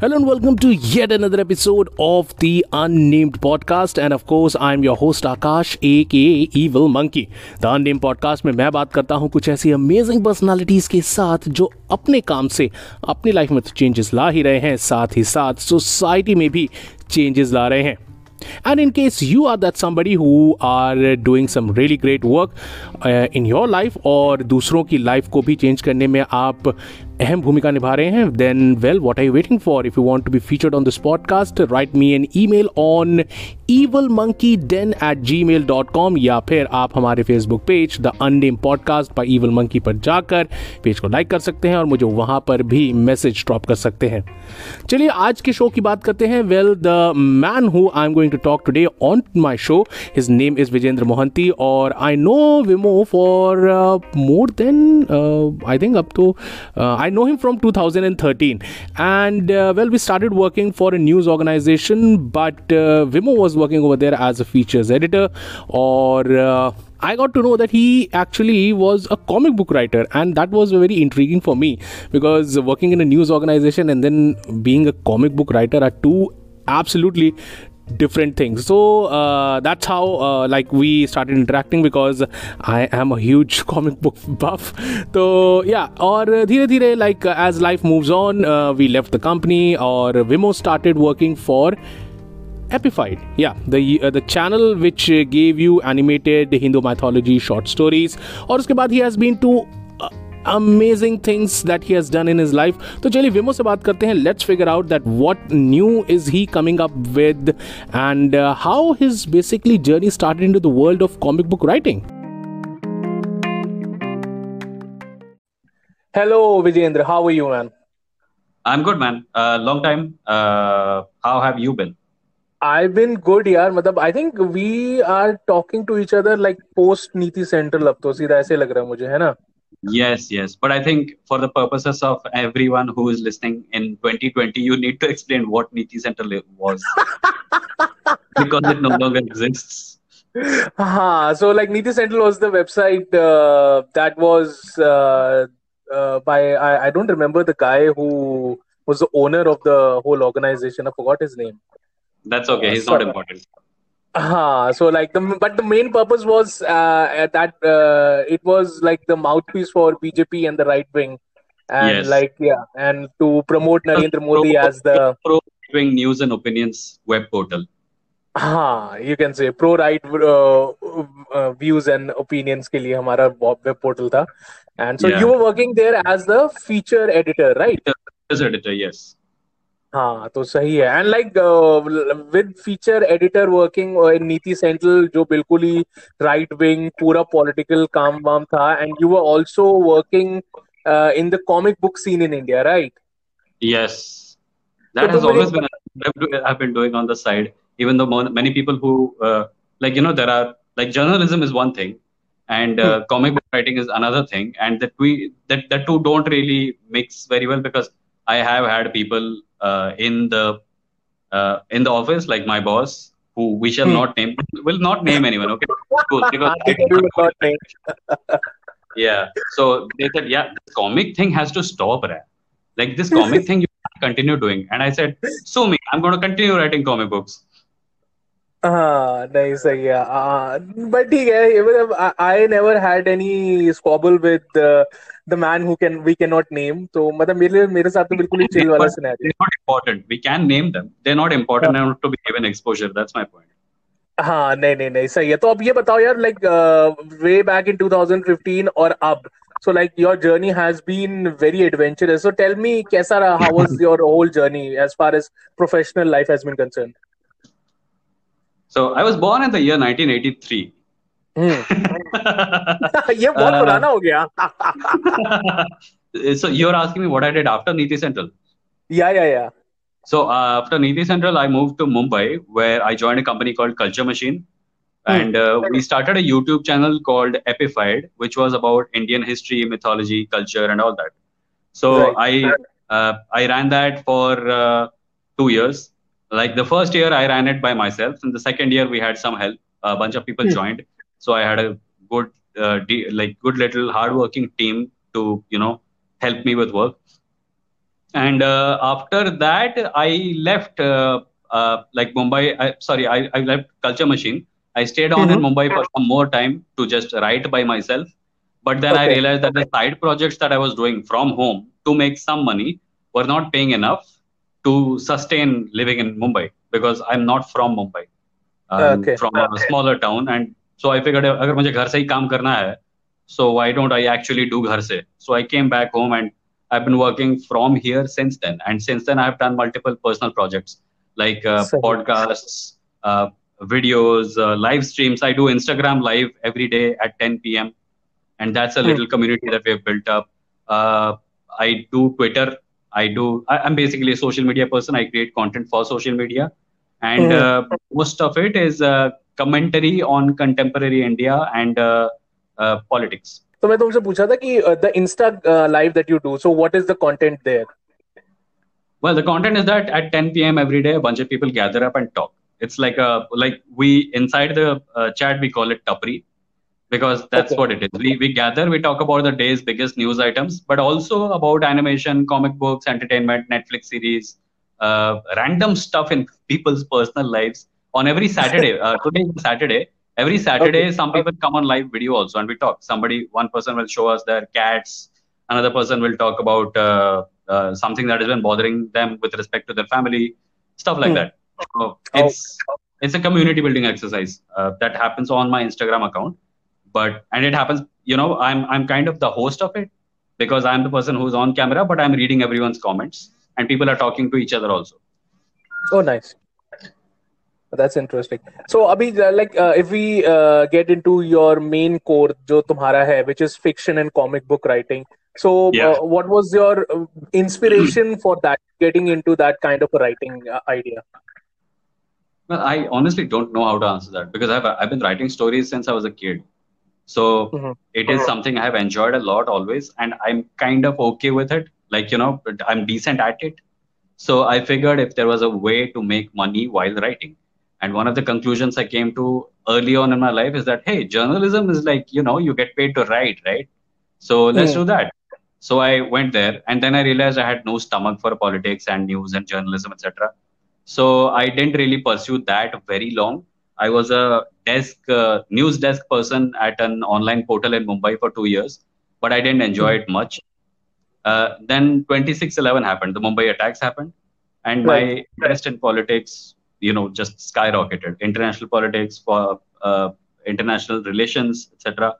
Hello and welcome to yet another episode of the Unnamed Podcast. And of course, I'm your host Akash, aka Evil Monkey. The Unnamed Podcast में मैं बात करता हूँ कुछ ऐसी amazing personalities के साथ जो अपने काम से अपनी लाइफ में तो चेंजेस ला ही रहे हैं साथ ही साथ सोसाइटी में भी चेंजेस ला रहे हैं And in case you are that somebody who are doing some really great work uh, in your life और दूसरों की लाइफ को भी चेंज करने में आप अहम भूमिका निभा रहे हैं then well what you waiting for if you want to be featured on this podcast write me an email on evil den at Gmail dot com या फिर आप हमारे Facebook page the Unnamed Podcast by Evil Monkey पर जाकर page को like कर सकते हैं और मुझे वहाँ पर भी मैसेज ड्रॉप कर सकते हैं। चलिए आज के शो की बात करते हैं। Well the man who I am going to talk today on my show his name is Vijendra Mohanty और I know Vimo for more than I think up to I I know him from 2013, and uh, well, we started working for a news organization, but uh, Vimo was working over there as a features editor, or uh, I got to know that he actually was a comic book writer, and that was very intriguing for me. Because working in a news organization and then being a comic book writer are two absolutely different things. So uh, that's how uh, like we started interacting because i am a huge comic book buff. So yeah or dhire like as life moves on uh, we left the company or vimo started working for Epified, yeah, the uh, the channel which gave you animated Hindu mythology short stories. और उसके बाद he has been to amazing things that he has done in his life तो चलिए विमो से बात करते हैं let's figure out that what new is he coming up with and how his basically journey started into the world of comic book writing Hello, Vijayendra. How are you, man? I'm good, man. Uh, long time. Uh, how have you been? I've been good, यार मतलब I think we are talking to each other like post नीति central अब तो सीधा ऐसे लग रहा है मुझे है ना Yes, yes. But I think for the purposes of everyone who is listening in 2020, you need to explain what Niti Center was because it no longer exists. Uh, so, like, Niti Central was the website uh, that was uh, uh, by, I, I, don't remember the guy who was the owner of the whole organization. I forgot his name. That's okay. He's not important. Uh, so like the but the main purpose was uh, that uh, it was like the mouthpiece for BJP and the right wing, and yes. like yeah, and to promote Narendra Modi pro, as the pro wing news and opinions web portal. हाँ you can say pro right uh, uh, views and opinions के लिए हमारा web portal था and so yeah. you were working there as the feature editor right feature editor yes हाँ तो सही है and like with feature editor working in नीति central जो बिल्कुल ही राइट विंग पूरा पॉलिटिकल काम वाम था and you were also working in the comic book scene in India right yes that has always been i've been doing on the side even though many people who uh, like you know there are like journalism is one thing and uh, hmm. comic book writing is another thing and that we that that two don't really mix very well because i have had people uh, in the uh, in the office, like my boss, who we shall hmm. not name, will not name anyone. Okay, cool. Because yeah. So they said, yeah, this comic thing has to stop, right? Like this comic thing, you continue doing. And I said, sue me. I'm going to continue writing comic books. हाँ नहीं सही है। But ठीक है मतलब I never had any squabble with the man who can we can not name तो मतलब मेरे मेरे साथ तो बिल्कुल ही चिल वाला scenario not important we can name them they are not important enough to be given exposure that's my point हाँ नहीं नहीं नहीं सही है। तो अब ये बताओ यार लाइक वे बैक इन 2015 और अब। So like your journey has been very adventurous. So tell me kaisa raha how was your whole journey as far as professional life has been concerned? So I was born in the year 1983. Hmm. ये बहुत uh, पुराना हो गया. so you're asking me what I did after Niti Central? Yeah, yeah, yeah. So uh, after Niti Central, I moved to Mumbai, where I joined a company called Culture Machine, hmm. and uh, we started a YouTube channel called Epified, which was about Indian history, mythology, culture, and all that. So right. I uh, I ran that for uh, two years, like the first year i ran it by myself and the second year we had some help a bunch of people mm. joined so i had a good uh, de- like good little hardworking team to you know help me with work and uh, after that, I left uh, uh, like Mumbai. I, sorry, I, I left Culture Machine. I stayed on in Mm-hmm. Mumbai for some more time to just write by myself. But then I realized that the side projects that I was doing from home to make some money were not paying enough to sustain living in Mumbai because I'm not from Mumbai. I'm Okay. from a smaller town, and so I figured अगर मुझे घर से ही काम करना है, so why don't I actually do घर से? So I came back home and I've been working from here since then. And since then, I've done multiple personal projects like uh, Sahi. podcasts, uh, videos, uh, live streams. I do Instagram live every day at 10 p.m. And that's a Hmm. little community that we've built up. Uh, I do Twitter. I do. I, I'm basically a social media person. I create content for social media, and uh, most of it is uh, commentary on contemporary India and uh, uh, politics. तो मैं तुमसे पूछा था कि the Insta live that you do so what is the content there Well, the content is that at 10 p.m. every day, a bunch of people gather up and talk. It's like a like we inside the uh, chat we call it tapri because that's Okay. what it is. We we gather, we talk about the day's biggest news items, but also about animation, comic books, entertainment, Netflix series, uh, random stuff in people's personal lives. On every Saturday, uh, today is Saturday. Every Saturday, Okay. some people come on live video also, and we talk. Somebody, one person will show us their cats. Another person will talk about uh, uh, something that has been bothering them with respect to their family, stuff like Hmm. that. So it's it's a community building exercise uh, that happens on my Instagram account but and it happens you know i'm i'm kind of the host of it because i'm the person who's on camera but i'm reading everyone's comments and people are talking to each other also. Oh nice. That's interesting. So abhi uh, like uh, if we uh, get into your main core jo tumhara hai which is fiction and comic book writing so uh, yeah. uh, what was your um, inspiration for that getting into that kind of a writing uh, idea? Well i honestly don't know how to answer that because i've i've been writing stories since i was a kid. So Mhm. it is something I have enjoyed a lot always, and I'm kind of okay with it. Like you know, I'm decent at it. So I figured if there was a way to make money while writing, and one of the conclusions I came to early on in my life is that hey, journalism is like you know you get paid to write, right? So let's Hmm. do that. So I went there, and then I realized I had no stomach for politics and news and journalism, etc. So I didn't really pursue that very long. I was a desk uh, news desk person at an online portal in Mumbai for two years, but I didn't enjoy it much. Uh, then 2611 happened. The Mumbai attacks happened, and my interest in politics, you know, just skyrocketed. International politics, for uh, international relations, etc.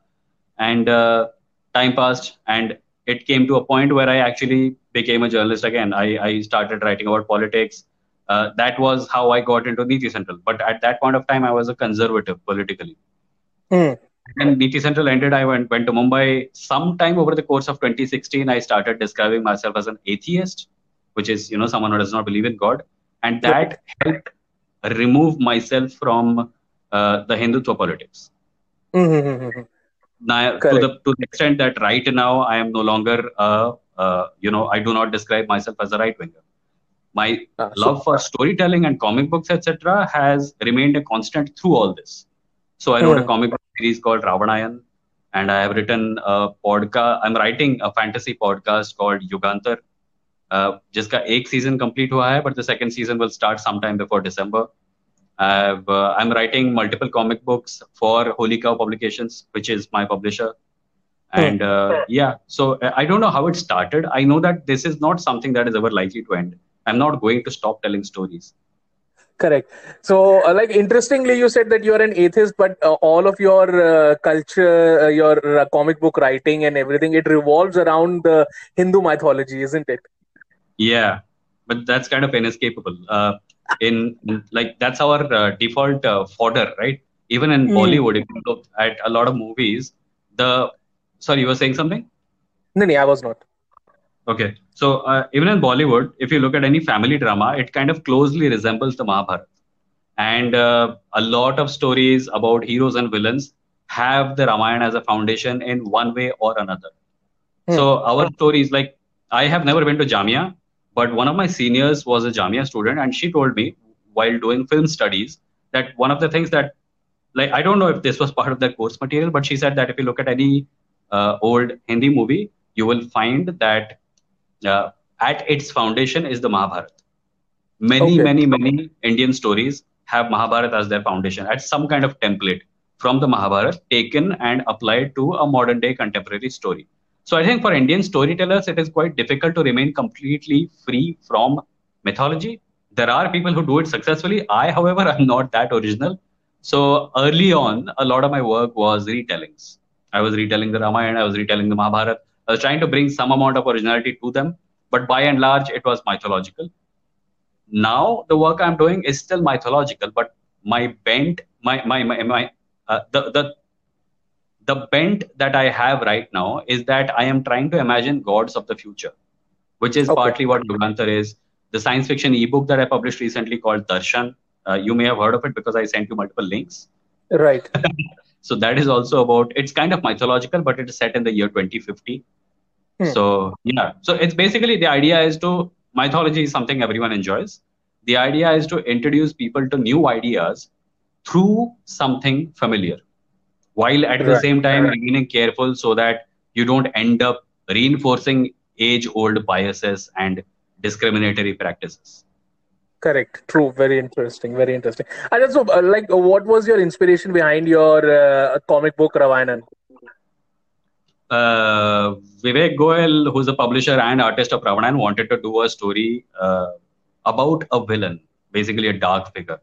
And uh, time passed, and it came to a point where I actually became a journalist again. I, I started writing about politics. Uh, that was how I got into Niti Central. But at that point of time, I was a conservative politically. Hmm. When Niti Central ended, I went, went to Mumbai. Sometime over the course of 2016, I started describing myself as an atheist, which is, you know, someone who does not believe in God. And that helped remove myself from uh, the Hindutva politics. Mm-hmm. Now, to the to the extent that right now I am no longer, uh, uh, you know, I do not describe myself as a right winger My Ah, so- love for storytelling and comic books, etc., has remained a constant through all this. So I wrote a Hmm. comic book series called Ravanayan, and I have written a podcast. I'm writing a fantasy podcast called Yugantar, uh, जिसका एक season complete हुआ है, but the second season will start sometime before December. I've, uh, I'm writing multiple comic books for Holy Cow Publications, which is my publisher. And uh, yeah, so uh, I don't know how it started. I know that this is not something that is ever likely to end. I'm not going to stop telling stories. Correct. So, uh, like, interestingly, you said that you're an atheist, but uh, all of your uh, culture, uh, your uh, comic book writing, and everything, it revolves around the Hindu mythology, isn't it? Yeah, but that's kind of inescapable. Uh, in, like that's our uh, default uh, fodder, right? Even in Mm. Bollywood, if you look at a lot of movies, the sorry, you were saying something? No, no, I was not. Okay, so uh, even in Bollywood, if you look at any family drama, it kind of closely resembles the Mahabharata, and uh, a lot of stories about heroes and villains have the Ramayana as a foundation in one way or another. Hmm. So our stories, like I have never been to Jamia, but one of my seniors was a Jamia student, and she told me while doing film studies that one of the things that, like, I don't know if this was part of the course material, but she said that if you look at any uh, old Hindi movie, you will find that uh, at its foundation is the Mahabharata. Many, Okay. many, many Indian stories have Mahabharata as their foundation, as some kind of template from the Mahabharata taken and applied to a modern day contemporary story. So I think for Indian storytellers, it is quite difficult to remain completely free from mythology. There are people who do it successfully. I, however, am not that original. So early on, a lot of my work was retellings. I was retelling the Ramayana, I was retelling the Mahabharata. I was trying to bring some amount of originality to them, but by and large, it was mythological. Now the work I'm doing is still mythological, but my bent, my my my, my uh, the the the bent that I have right now is that I am trying to imagine gods of the future, which is Okay. partly what Yugantar is. The science fiction ebook that I published recently called Darshan. Uh, you may have heard of it because I sent you multiple links. Right. So that is also about. It's kind of mythological, but it is set in the year 2050. Hmm. So yeah. So it's basically the idea is to mythology is something everyone enjoys. The idea is to introduce people to new ideas through something familiar, while at the Right. same time remaining careful so that you don't end up reinforcing age-old biases and discriminatory practices. Correct. True. Very interesting. Very interesting. And also, uh, like, what was your inspiration behind your uh, comic book Ravanayan? Uh, Vivek Goel, who's a publisher and artist of Ravanan, wanted to do a story uh, about a villain, basically a dark figure.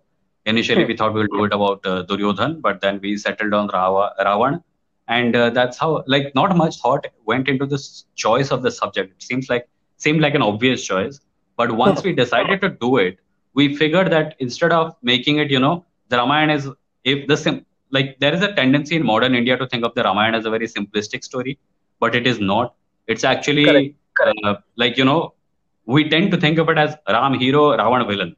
Initially, Hmm. we thought we'll do it about uh, Duryodhan, but then we settled on Rava, Ravan. And uh, that's how, like, not much thought went into this choice of the subject. It seems like seemed like an obvious choice, but once we decided to do it, we figured that instead of making it, you know, the Ramayana is if the sim- like there is a tendency in modern India to think of the Ramayana as a very simplistic story, but it is not. It's actually Correct, Uh, like you know, we tend to think of it as Ram hero, Ravan villain.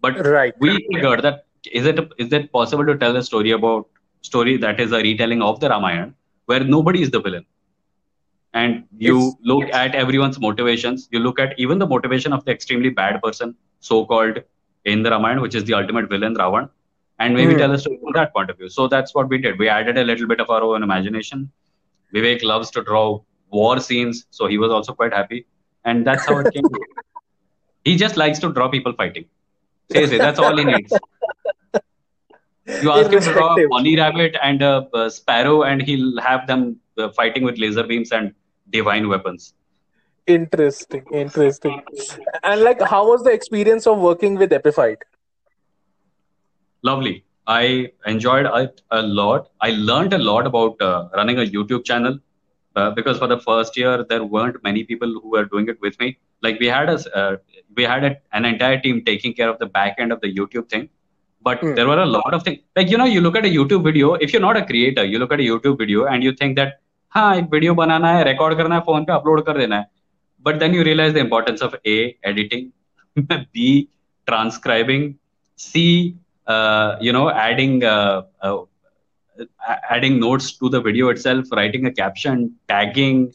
But Right. we figured that is it is it possible to tell a story about story that is a retelling of the Ramayana where nobody is the villain, and you Yes. look at everyone's motivations. You look at even the motivation of the extremely bad person, so-called in the Ramayana, which is the ultimate villain, Ravan, and maybe Hmm. tell a story from that point of view. So that's what we did. We added a little bit of our own imagination. Vivek loves to draw war scenes, so he was also quite happy, and that's how it came. he just likes to draw people fighting. Seriously, that's all he needs. You ask him to draw a bunny rabbit and a, a sparrow, and he'll have them uh, fighting with laser beams and divine weapons. Interesting. Interesting. And like, how was the experience of working with Epified? Lovely. I enjoyed it a lot. I learned a lot about uh, running a YouTube channel uh, because for the first year there weren't many people who were doing it with me. Like we had a uh, we had a, an entire team taking care of the back end of the YouTube thing, but Hmm. there were a lot of things. Like you know, you look at a YouTube video. If you're not a creator, you look at a YouTube video and you think that हाँ एक video बनाना है record करना है phone पे upload कर देना है but then you realize the importance of a editing b transcribing c uh, you know adding uh, uh, adding notes to the video itself writing a caption tagging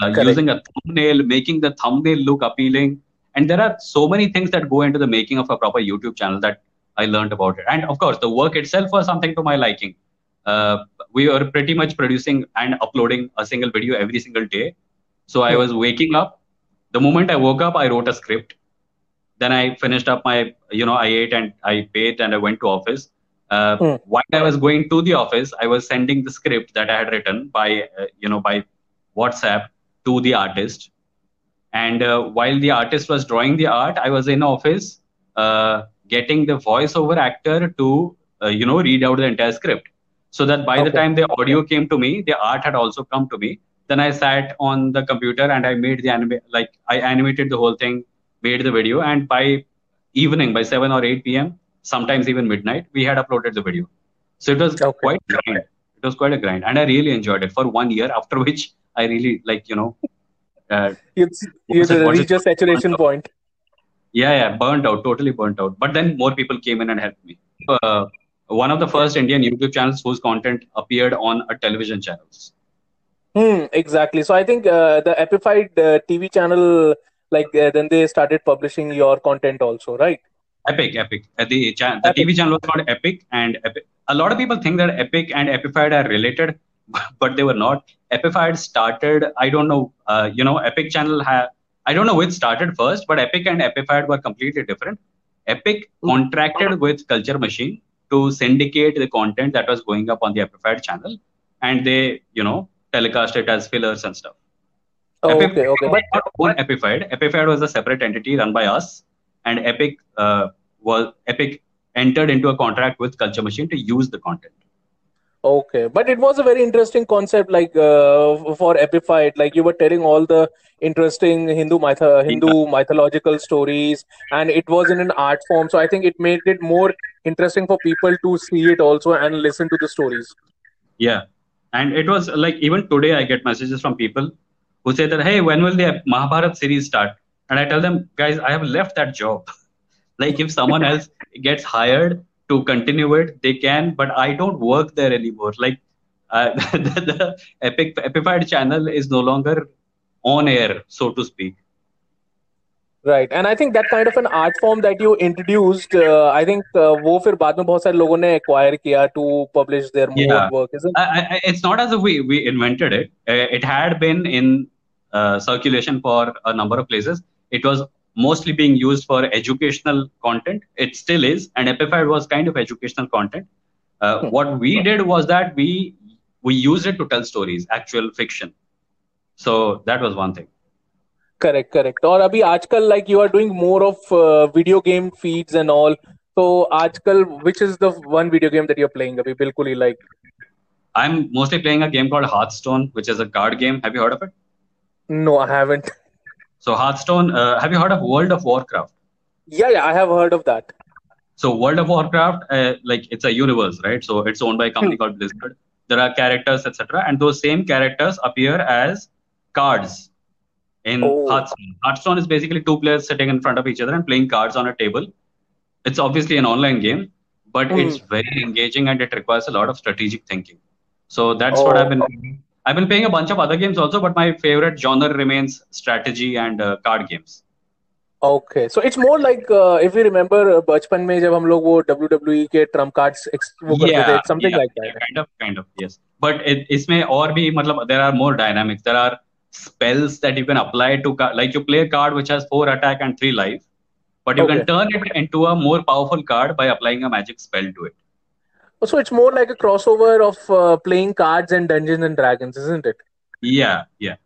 uh, using a thumbnail making the thumbnail look appealing. And there are so many things that go into the making of a proper youtube channel that i learned about it. And of course the work itself was something to my liking. Uh, we were pretty much producing and uploading a single video every single day. So i was waking up. The moment I woke up, I wrote a script. Then I finished up my, you know, I ate and I paid and I went to office. Uh, Hmm. While I was going to the office, I was sending the script that I had written by, uh, you know, by WhatsApp to the artist. And uh, while the artist was drawing the art, I was in office uh, getting the voiceover actor to, uh, you know, read out the entire script. So that by the time the audio came to me, the art had also come to me then I sat on the computer and I made the anime like I animated the whole thing, made the video, and by evening, by seven or eight p.m., sometimes even midnight, we had uploaded the video. So it was Okay. quite grind. It was quite a grind, and I really enjoyed it for one year. After which, I really like you know, uh, You, you What's it- what's reached a saturation point. yeah, yeah, burnt out, totally burnt out. But then more people came in and helped me. Uh, one of the first Indian YouTube channels whose content appeared on a television channels. Hmm, exactly. So I think uh, the Epified uh, TV channel, like, uh, then they started publishing your content also, right? Epic, Epic. Uh, the cha- the Epic. TV channel was called Epic, and Epic. a lot of people think that Epic and Epified are related, but they were not. Epified started, I don't know, uh, you know, Epic channel ha- I don't know which started first, but Epic and Epified were completely different. Epic contracted with Culture Machine to syndicate the content that was going up on the Epified channel, and they, you know, telecast it as fillers and stuff. Oh, Epic okay, okay. But not own Epified. Epified was a separate entity run by us, and Epic uh, was Epic entered into a contract with Culture Machine to use the content. Okay, but it was a very interesting concept, like uh, for Epified, like you were telling all the interesting Hindu myth- Hindu mythological stories, and it was in an art form. So I think it made it more interesting for people to see it also and listen to the stories. Yeah, and it was like even today I get messages from people who say that hey, when will the Mahabharat series start? And I tell them, guys, I have left that job. like if someone else gets hired to continue it, they can, but I don't work there anymore. Like uh, the, the Epic Epified channel is no longer on air, so to speak. Right, and I think that kind of an art form that you introduced, uh, I think uh, वो फिर बाद में बहुत सारे लोगों ने acquire किया to publish their more Yeah. work, isn't I, I, it's not as if we, we invented it. Uh, it had been in uh, circulation for a number of places. It was mostly being used for educational content. It still is, and Epified was kind of educational content. Uh, Hmm. what we did was that we we used it to tell stories, actual fiction. So that was one thing. Correct, correct. और अभी आजकल like you are doing more of uh, video game feeds and all. So आजकल which is the one video game that you're playing अभी बिल्कुल ही like I'm mostly playing a game called Hearthstone, which is a card game. Have you heard of it? No I haven't. So Hearthstone. Uh, have you heard of World of Warcraft? Yeah, yeah, I have heard of that. So World of Warcraft, uh, like it's a universe, right? So it's owned by a company called Blizzard. There are characters, etc., and those same characters appear as cards in Oh. Hearthstone. Hearthstone is basically two players sitting in front of each other and playing cards on a table. It's obviously an online game, but Hmm. it's very engaging and it requires a lot of strategic thinking. So that's what I've been. I've been playing a bunch of other games also, but my favorite genre remains strategy and uh, card games. Okay, so it's more like uh, if you remember uh, बचपन में जब हम लोग वो WWE के trump cards ex- वो करते थे, yeah, it's something yeah, like that. yeah, kind of, kind of, yes. But it, इसमें और भी मतलब there are more dynamics. There are spells that you can apply to ca- like you play a card which has four attack and three life, but you Okay. can turn it into a more powerful card by applying a magic spell to it. So it's more like a crossover of uh, playing cards and Dungeons and Dragons, isn't it? Yeah, yeah.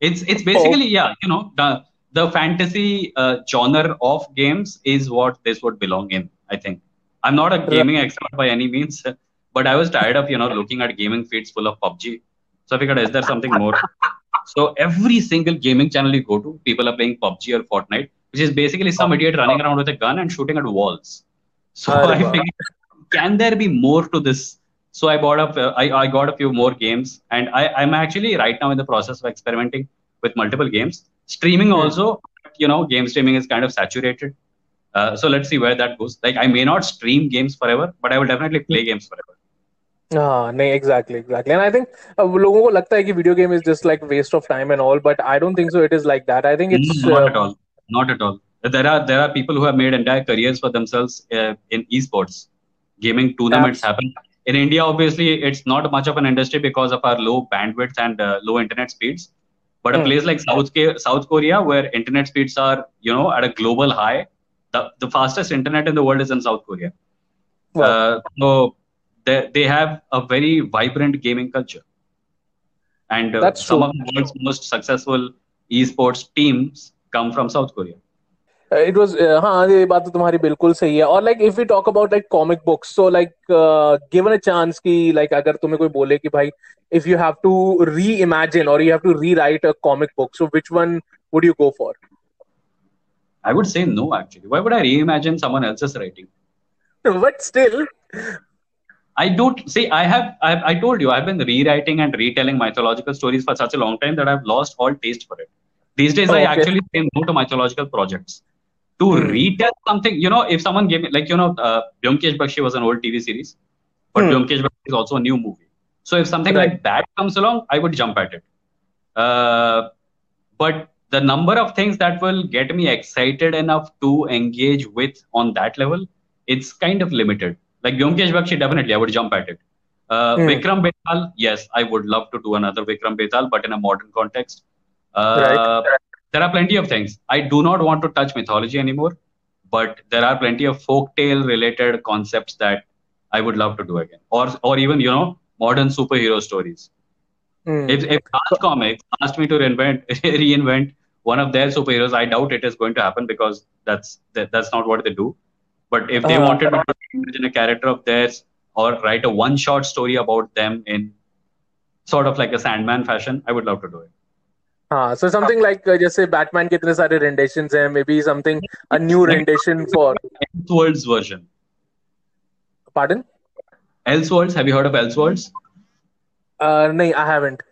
It's it's basically yeah, you know the the fantasy uh, genre of games is what this would belong in. I think I'm not a gaming expert by any means, but I was tired of you know looking at gaming feeds full of PUBG. So I figured, is there something more? So every single gaming channel you go to, people are playing PUBG or Fortnite, which is basically some idiot running around with a gun and shooting at walls. So I figured, can there be more to this? So I bought up, uh, I, I got a few more games, and I, I'm actually right now in the process of experimenting with multiple games. Streaming also, you know, game streaming is kind of saturated. Uh, so let's see where that goes. Like I may not stream games forever, but I will definitely play games forever. हाँ नहीं exactly exactly and I think uh, लोगों को लगता है कि video game is just like waste of time and all but I don't think so it is like that I think it's not uh, at all. Not at all. There are there are people who have made entire careers for themselves uh, in esports. Gaming tournaments happen in India. Obviously, it's not much of an industry because of our low bandwidth and uh, low internet speeds. But a Hmm. place like South South Korea, where internet speeds are you know at a global high, the the fastest internet in the world is in South Korea. wow. Uh, so they they have a very vibrant gaming culture, and uh, some true. of the world's most successful esports teams come from South Korea. It was हाँ ये बात तो तुम्हारी बिल्कुल सही है और like if you talk about like comic books so like given a chance कि लाइक अगर तुम्हें कोई बोले कि भाई if you have to reimagine और you have to rewrite a comic book so which one would you go for I would say no, actually. Why would I reimagine someone else's writing? but still, I don't see. I have, I have. I told you, I've been rewriting and retelling mythological stories for such a long time that I've lost all taste for it. These days, oh, okay. I actually say no to mythological projects. To Hmm. retell something, you know, if someone gave me, like, you know, uh, Byomkesh Bakshi was an old TV series, but Hmm. Byomkesh Bakshi is also a new movie. So if something Right. like that comes along, I would jump at it. Uh, but the number of things that will get me excited enough to engage with on that level, it's kind of limited. Like Byomkesh Bakshi, definitely, I would jump at it. Uh, Hmm. Vikram Betal, yes, I would love to do another Vikram Betal, but in a modern context. Uh, Right. There are plenty of things. I do not want to touch mythology anymore, but there are plenty of folktale related concepts that I would love to do again, or or even you know modern superhero stories. Hmm. If if Marvel Comics asked me to reinvent reinvent one of their superheroes, I doubt it is going to happen because that's that, that's not what they do. But if they Uh-huh. wanted to imagine a character of theirs or write a one shot story about them in sort of like a Sandman fashion, I would love to do it. हाँ so something like uh, जैसे Batman के इतने सारे renditions हैं maybe something a new rendition for Elseworlds version. pardon Elseworlds, have you heard of Elseworlds? uh, नहीं I haven't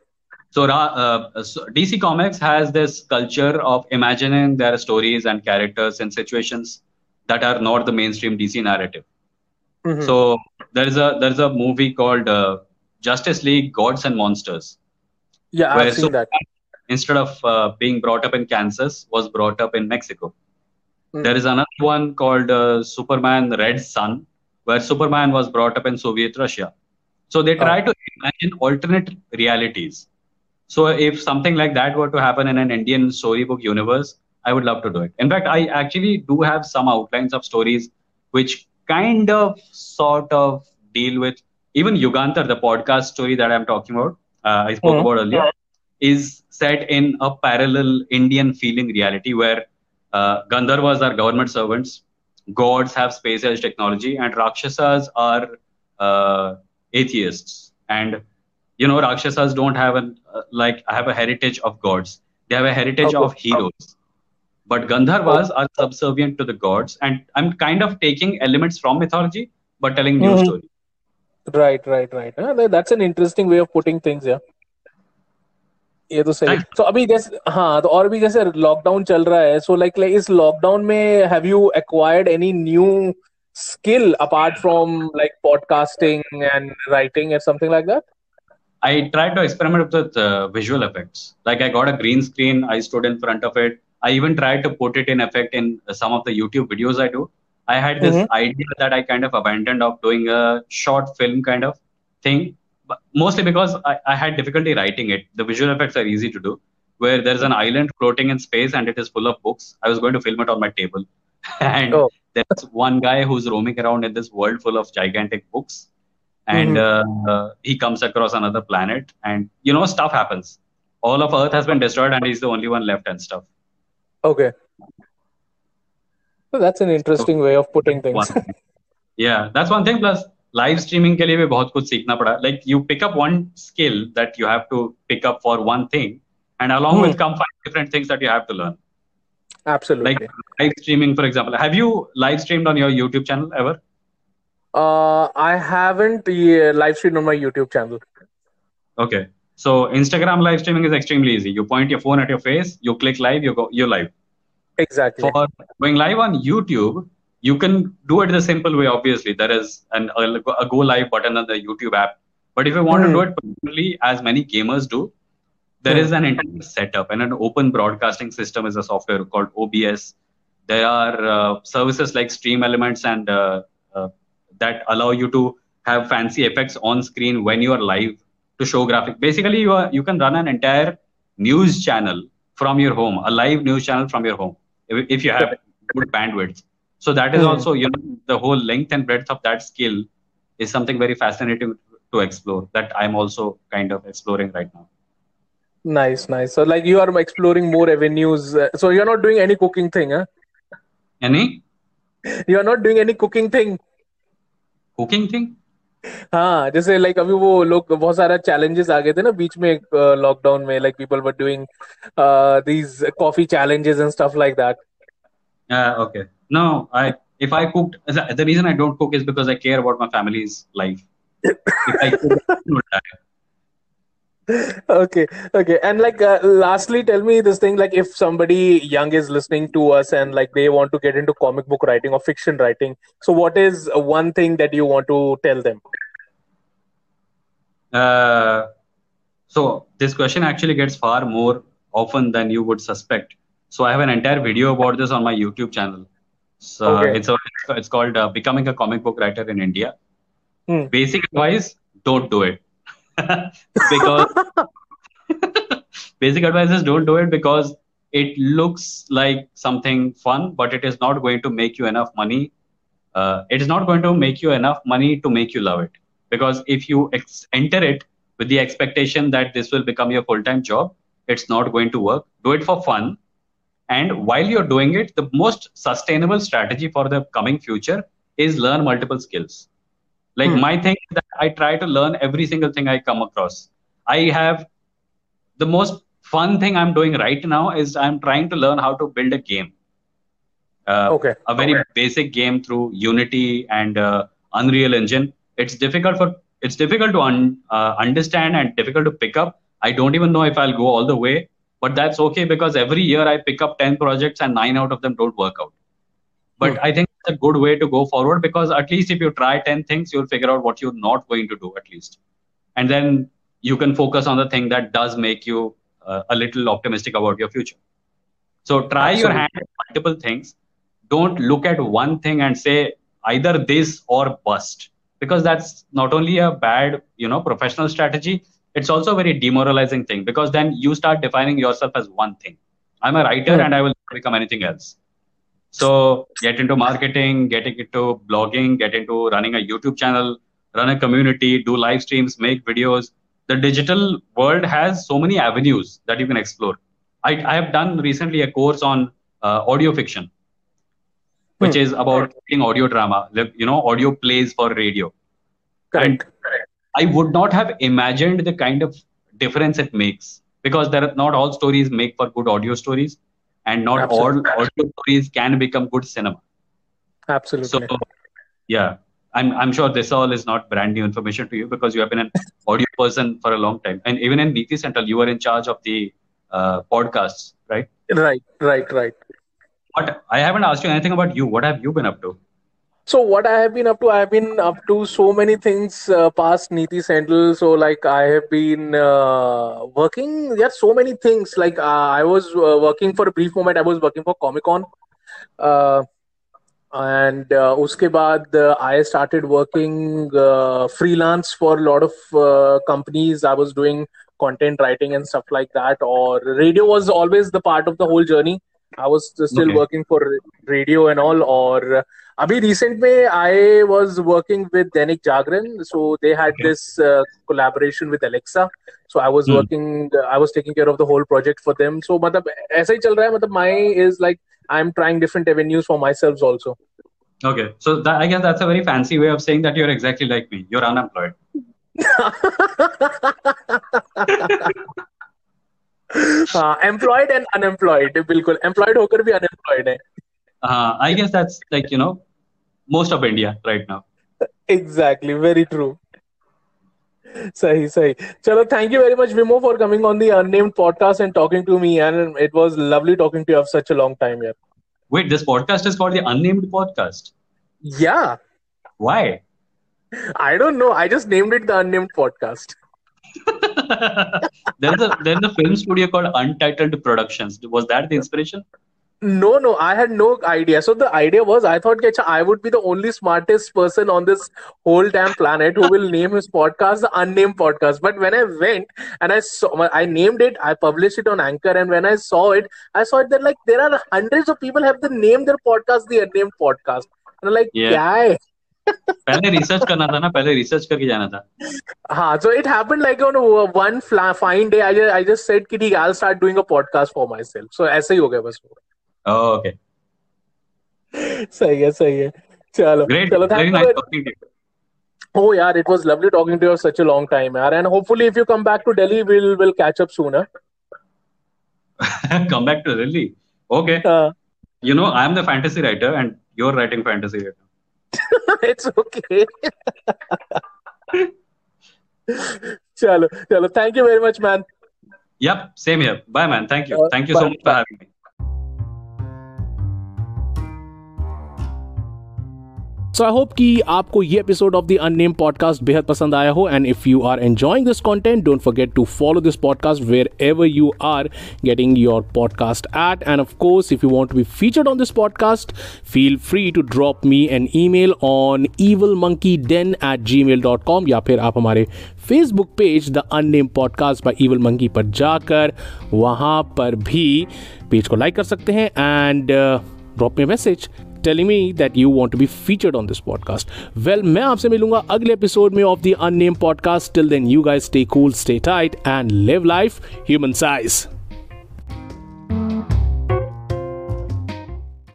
So, Ra- uh, so DC Comics has this culture of imagining their stories and characters in situations that are not the mainstream DC narrative. Mhm. So there is a there is a movie called uh, Justice League: Gods and Monsters, yeah I've where seen that Superman, instead of uh, being brought up in Kansas, was brought up in Mexico. Hmm. There is another one called uh, Superman: Red Sun, where Superman was brought up in Soviet Russia. So they try to imagine alternate realities. So if something like that were to happen in an Indian storybook universe, I would love to do it. In fact, I actually do have some outlines of stories which kind of sort of deal with even Yugantar, the podcast story that I'm talking about, uh, I spoke Mhm. about earlier, is set in a parallel Indian feeling reality where uh, Gandharvas are government servants, gods have space age technology, and Rakshasas are uh, atheists. And you know, Rakshasas don't have an uh, like have a heritage of gods; they have a heritage of heroes. But Gandharvas are subservient to the gods, and I'm kind of taking elements from mythology but telling new Mhm. stories. right right right that- that's an interesting way of putting things yeah ये तो सही तो अभी जैसे हाँ तो और भी जैसे लॉकडाउन चल रहा है सो लाइक लाइक इस लॉकडाउन में have you acquired any new skill apart from like podcasting and writing or something like that I tried to experiment with uh, visual effects. Like I got a green screen, I stood in front of it. I even tried to put it in effect in some of the YouTube videos I do. I had this Mhm. idea that I kind of abandoned of doing a short film kind of thing, mostly because I, I had difficulty writing it. The visual effects are easy to do, where there's an island floating in space and it is full of books. I was going to film it on my table, and Oh. there's one guy who's roaming around in this world full of gigantic books. And uh, uh, he comes across another planet. And you know stuff happens. All of earth has been destroyed and he's the only one left and stuff. Okay. So that's an interesting way of putting things. yeah that's one thing. Plus live streaming के लिए भी बहुत कुछ सीखना पड़ा like you pick up one skill that you have to pick up for one thing and along Hmm. with come five different things that you have to learn absolutely like live streaming for example have you live streamed on your youtube channel ever uh i haven't uh, live streamed on my youtube channel okay so instagram live streaming is extremely easy you point your phone at your face you click live you go you're live exactly for going live on YouTube, you can do it the simple way. Obviously, there is an a, a go live button on the YouTube app. But if you want Hmm. to do it personally, as many gamers do, there Hmm. is an entire setup and an open broadcasting system is a software called OBS. There are uh, services like Stream Elements and uh, uh, that allow you to have fancy effects on screen when you are live to show graphic. Basically, you are you can run an entire news channel from your home, a live news channel from your home, if, if you have good bandwidth So that is Hmm. also you know the whole length and breadth of that skill is something very fascinating to explore that I'm also kind of exploring right now. nice nice so like you are exploring more avenues uh, so you're not doing any cooking thing huh Any you are not doing any cooking thing cooking thing? हाँ जैसे like अभी वो लोग बहुत सारा challenges आ गए थे ना बीच में लॉकडाउन में like people were doing these coffee challenges and stuff like that Uh, okay. no, I if I cooked the reason I don't cook is because I care about my family's life. If I cook, I okay okay and like uh, lastly tell me this thing like if somebody young is listening to us and like they want to get into comic book writing or fiction writing so what is one thing that you want to tell them Uh, so this question actually gets far more often than you would suspect. So I have an entire video about this on my YouTube channel. So Okay. it's a, it's called uh, becoming a comic book writer in India. Hmm. Basic advice: don't do it because basic advice is don't do it because it looks like something fun, but it is not going to make you enough money. Uh, it is not going to make you enough money to make you love it. Because if you ex- enter it with the expectation that this will become your full time job, it's not going to work. Do it for fun. And while you're doing it, the most sustainable strategy for the coming future is learn multiple skills. Like Hmm. my thing that I try to learn every single thing I come across. I have the most fun thing I'm doing right now is I'm trying to learn how to build a game. Uh, Okay. A very basic game through Unity and uh, Unreal Engine. It's difficult for it's difficult to un, uh, understand and difficult to pick up. I don't even know if I'll go all the way, but that's okay because every year I pick up 10 projects and nine out of them don't work out. But Hmm. I think it's a good way to go forward because at least if you try 10 things, you'll figure out what you're not going to do at least. And then you can focus on the thing that does make you uh, a little optimistic about your future. So try your hand at multiple things. Don't look at one thing and say either this or bust because that's not only a bad, you know, professional strategy, it's also a very demoralizing thing because then you start defining yourself as one thing. I'm a writer Hmm. and I will become anything else. So get into marketing, get into blogging, get into running a YouTube channel, run a community, do live streams, make videos. The digital world has so many avenues that you can explore. I, I have done recently a course on uh, audio fiction, which Hmm. is about creating audio drama, you know, audio plays for radio. Correct. I would not have imagined the kind of difference it makes because there are not all stories make for good audio stories, and not Absolutely. all audio stories can become good cinema. Absolutely. So yeah, I'm I'm sure this all is not brand new information to you because you have been an audio person for a long time, and even in Niti Central, you were in charge of the uh, podcasts, right? Right. Right. Right. But I haven't asked you anything about you. What have you been up to? So what I have been up to, I have been up to so many things uh, past Niti Central. So like I have been uh, working, yeah, so many things. Like uh, I was uh, working for a brief moment. I was working for Comic Con, uh, and uh, uske baad I started working freelance for a lot of companies. I was doing content writing and stuff like that. Or radio was always the part of the whole journey I was still okay. working for radio and all. Or abhi recent me I was working with Dainik Jagran, so they had okay. this uh, collaboration with Alexa. So I was hmm. working, I was taking care of the whole project for them. So matlab, aisa hi chal raha hai, matlab, my is like I'm trying different avenues for myself also. Okay, so that, I guess that's a very fancy way of saying that you're exactly like me. You're unemployed. हाँ employed and unemployed बिल्कुल employed होकर भी unemployed है Uh, I guess that's like you know most of India right now. exactly very true सही सही चलो thank you very much Vimo for coming on the unnamed podcast and talking to me and it was lovely talking to you of such a long time yeah Wait, this podcast is called the Unnamed Podcast. yeah Why? I don't know I just named it the unnamed podcast there's a there's a film studio called Untitled Productions. Was that the inspiration? No, no, I had no idea. So the idea was, I thought, "Kecha, I would be the only smartest person on this whole damn planet who will name his podcast the unnamed podcast. But when I went and I saw, I named it, I published it on Anchor, and when I saw it, I saw it that like there are hundreds of people have the name their podcast the unnamed podcast. And I'm like, Yeah. है? पहले research करना था ना पहले research करके जाना था हाँ, it happened like on a- one fla- fine day. I just, I कि ठीक है, I'll start doing a podcast for myself. So ऐसे ही हो गया बस oh, सही है, सही है. चलो, great चलो, very thank you nice talking to you Oh yeah, it was lovely talking to you for such a long time, yaar. And hopefully, if you come back to Delhi, we'll we'll catch up soon. Huh? come back to Delhi okay Uh, you know I'm the fantasy writer and you're writing fantasy right now it's okay. chalo, chalo. Thank you very much, man. yep same here bye man thank you Uh, thank you so bye, much for having me so I hope कि आपको ये episode of the Unnamed Podcast बेहद पसंद आया हो and if you are enjoying this content don't forget to follow this podcast wherever you are getting your podcast at and of course if you want to be featured on this podcast feel free to drop me an email on evil monkey den at Gmail dot com या फिर आप हमारे Facebook page the Unnamed Podcast by Evil Monkey पर जाकर वहाँ पर भी page को लाइक कर सकते हैं and drop me message telling me that you want to be featured on this podcast well मैं आपसे मिलूंगा अगले एपिसोड में of the अननेम podcast till then you guys stay cool stay tight and live life human size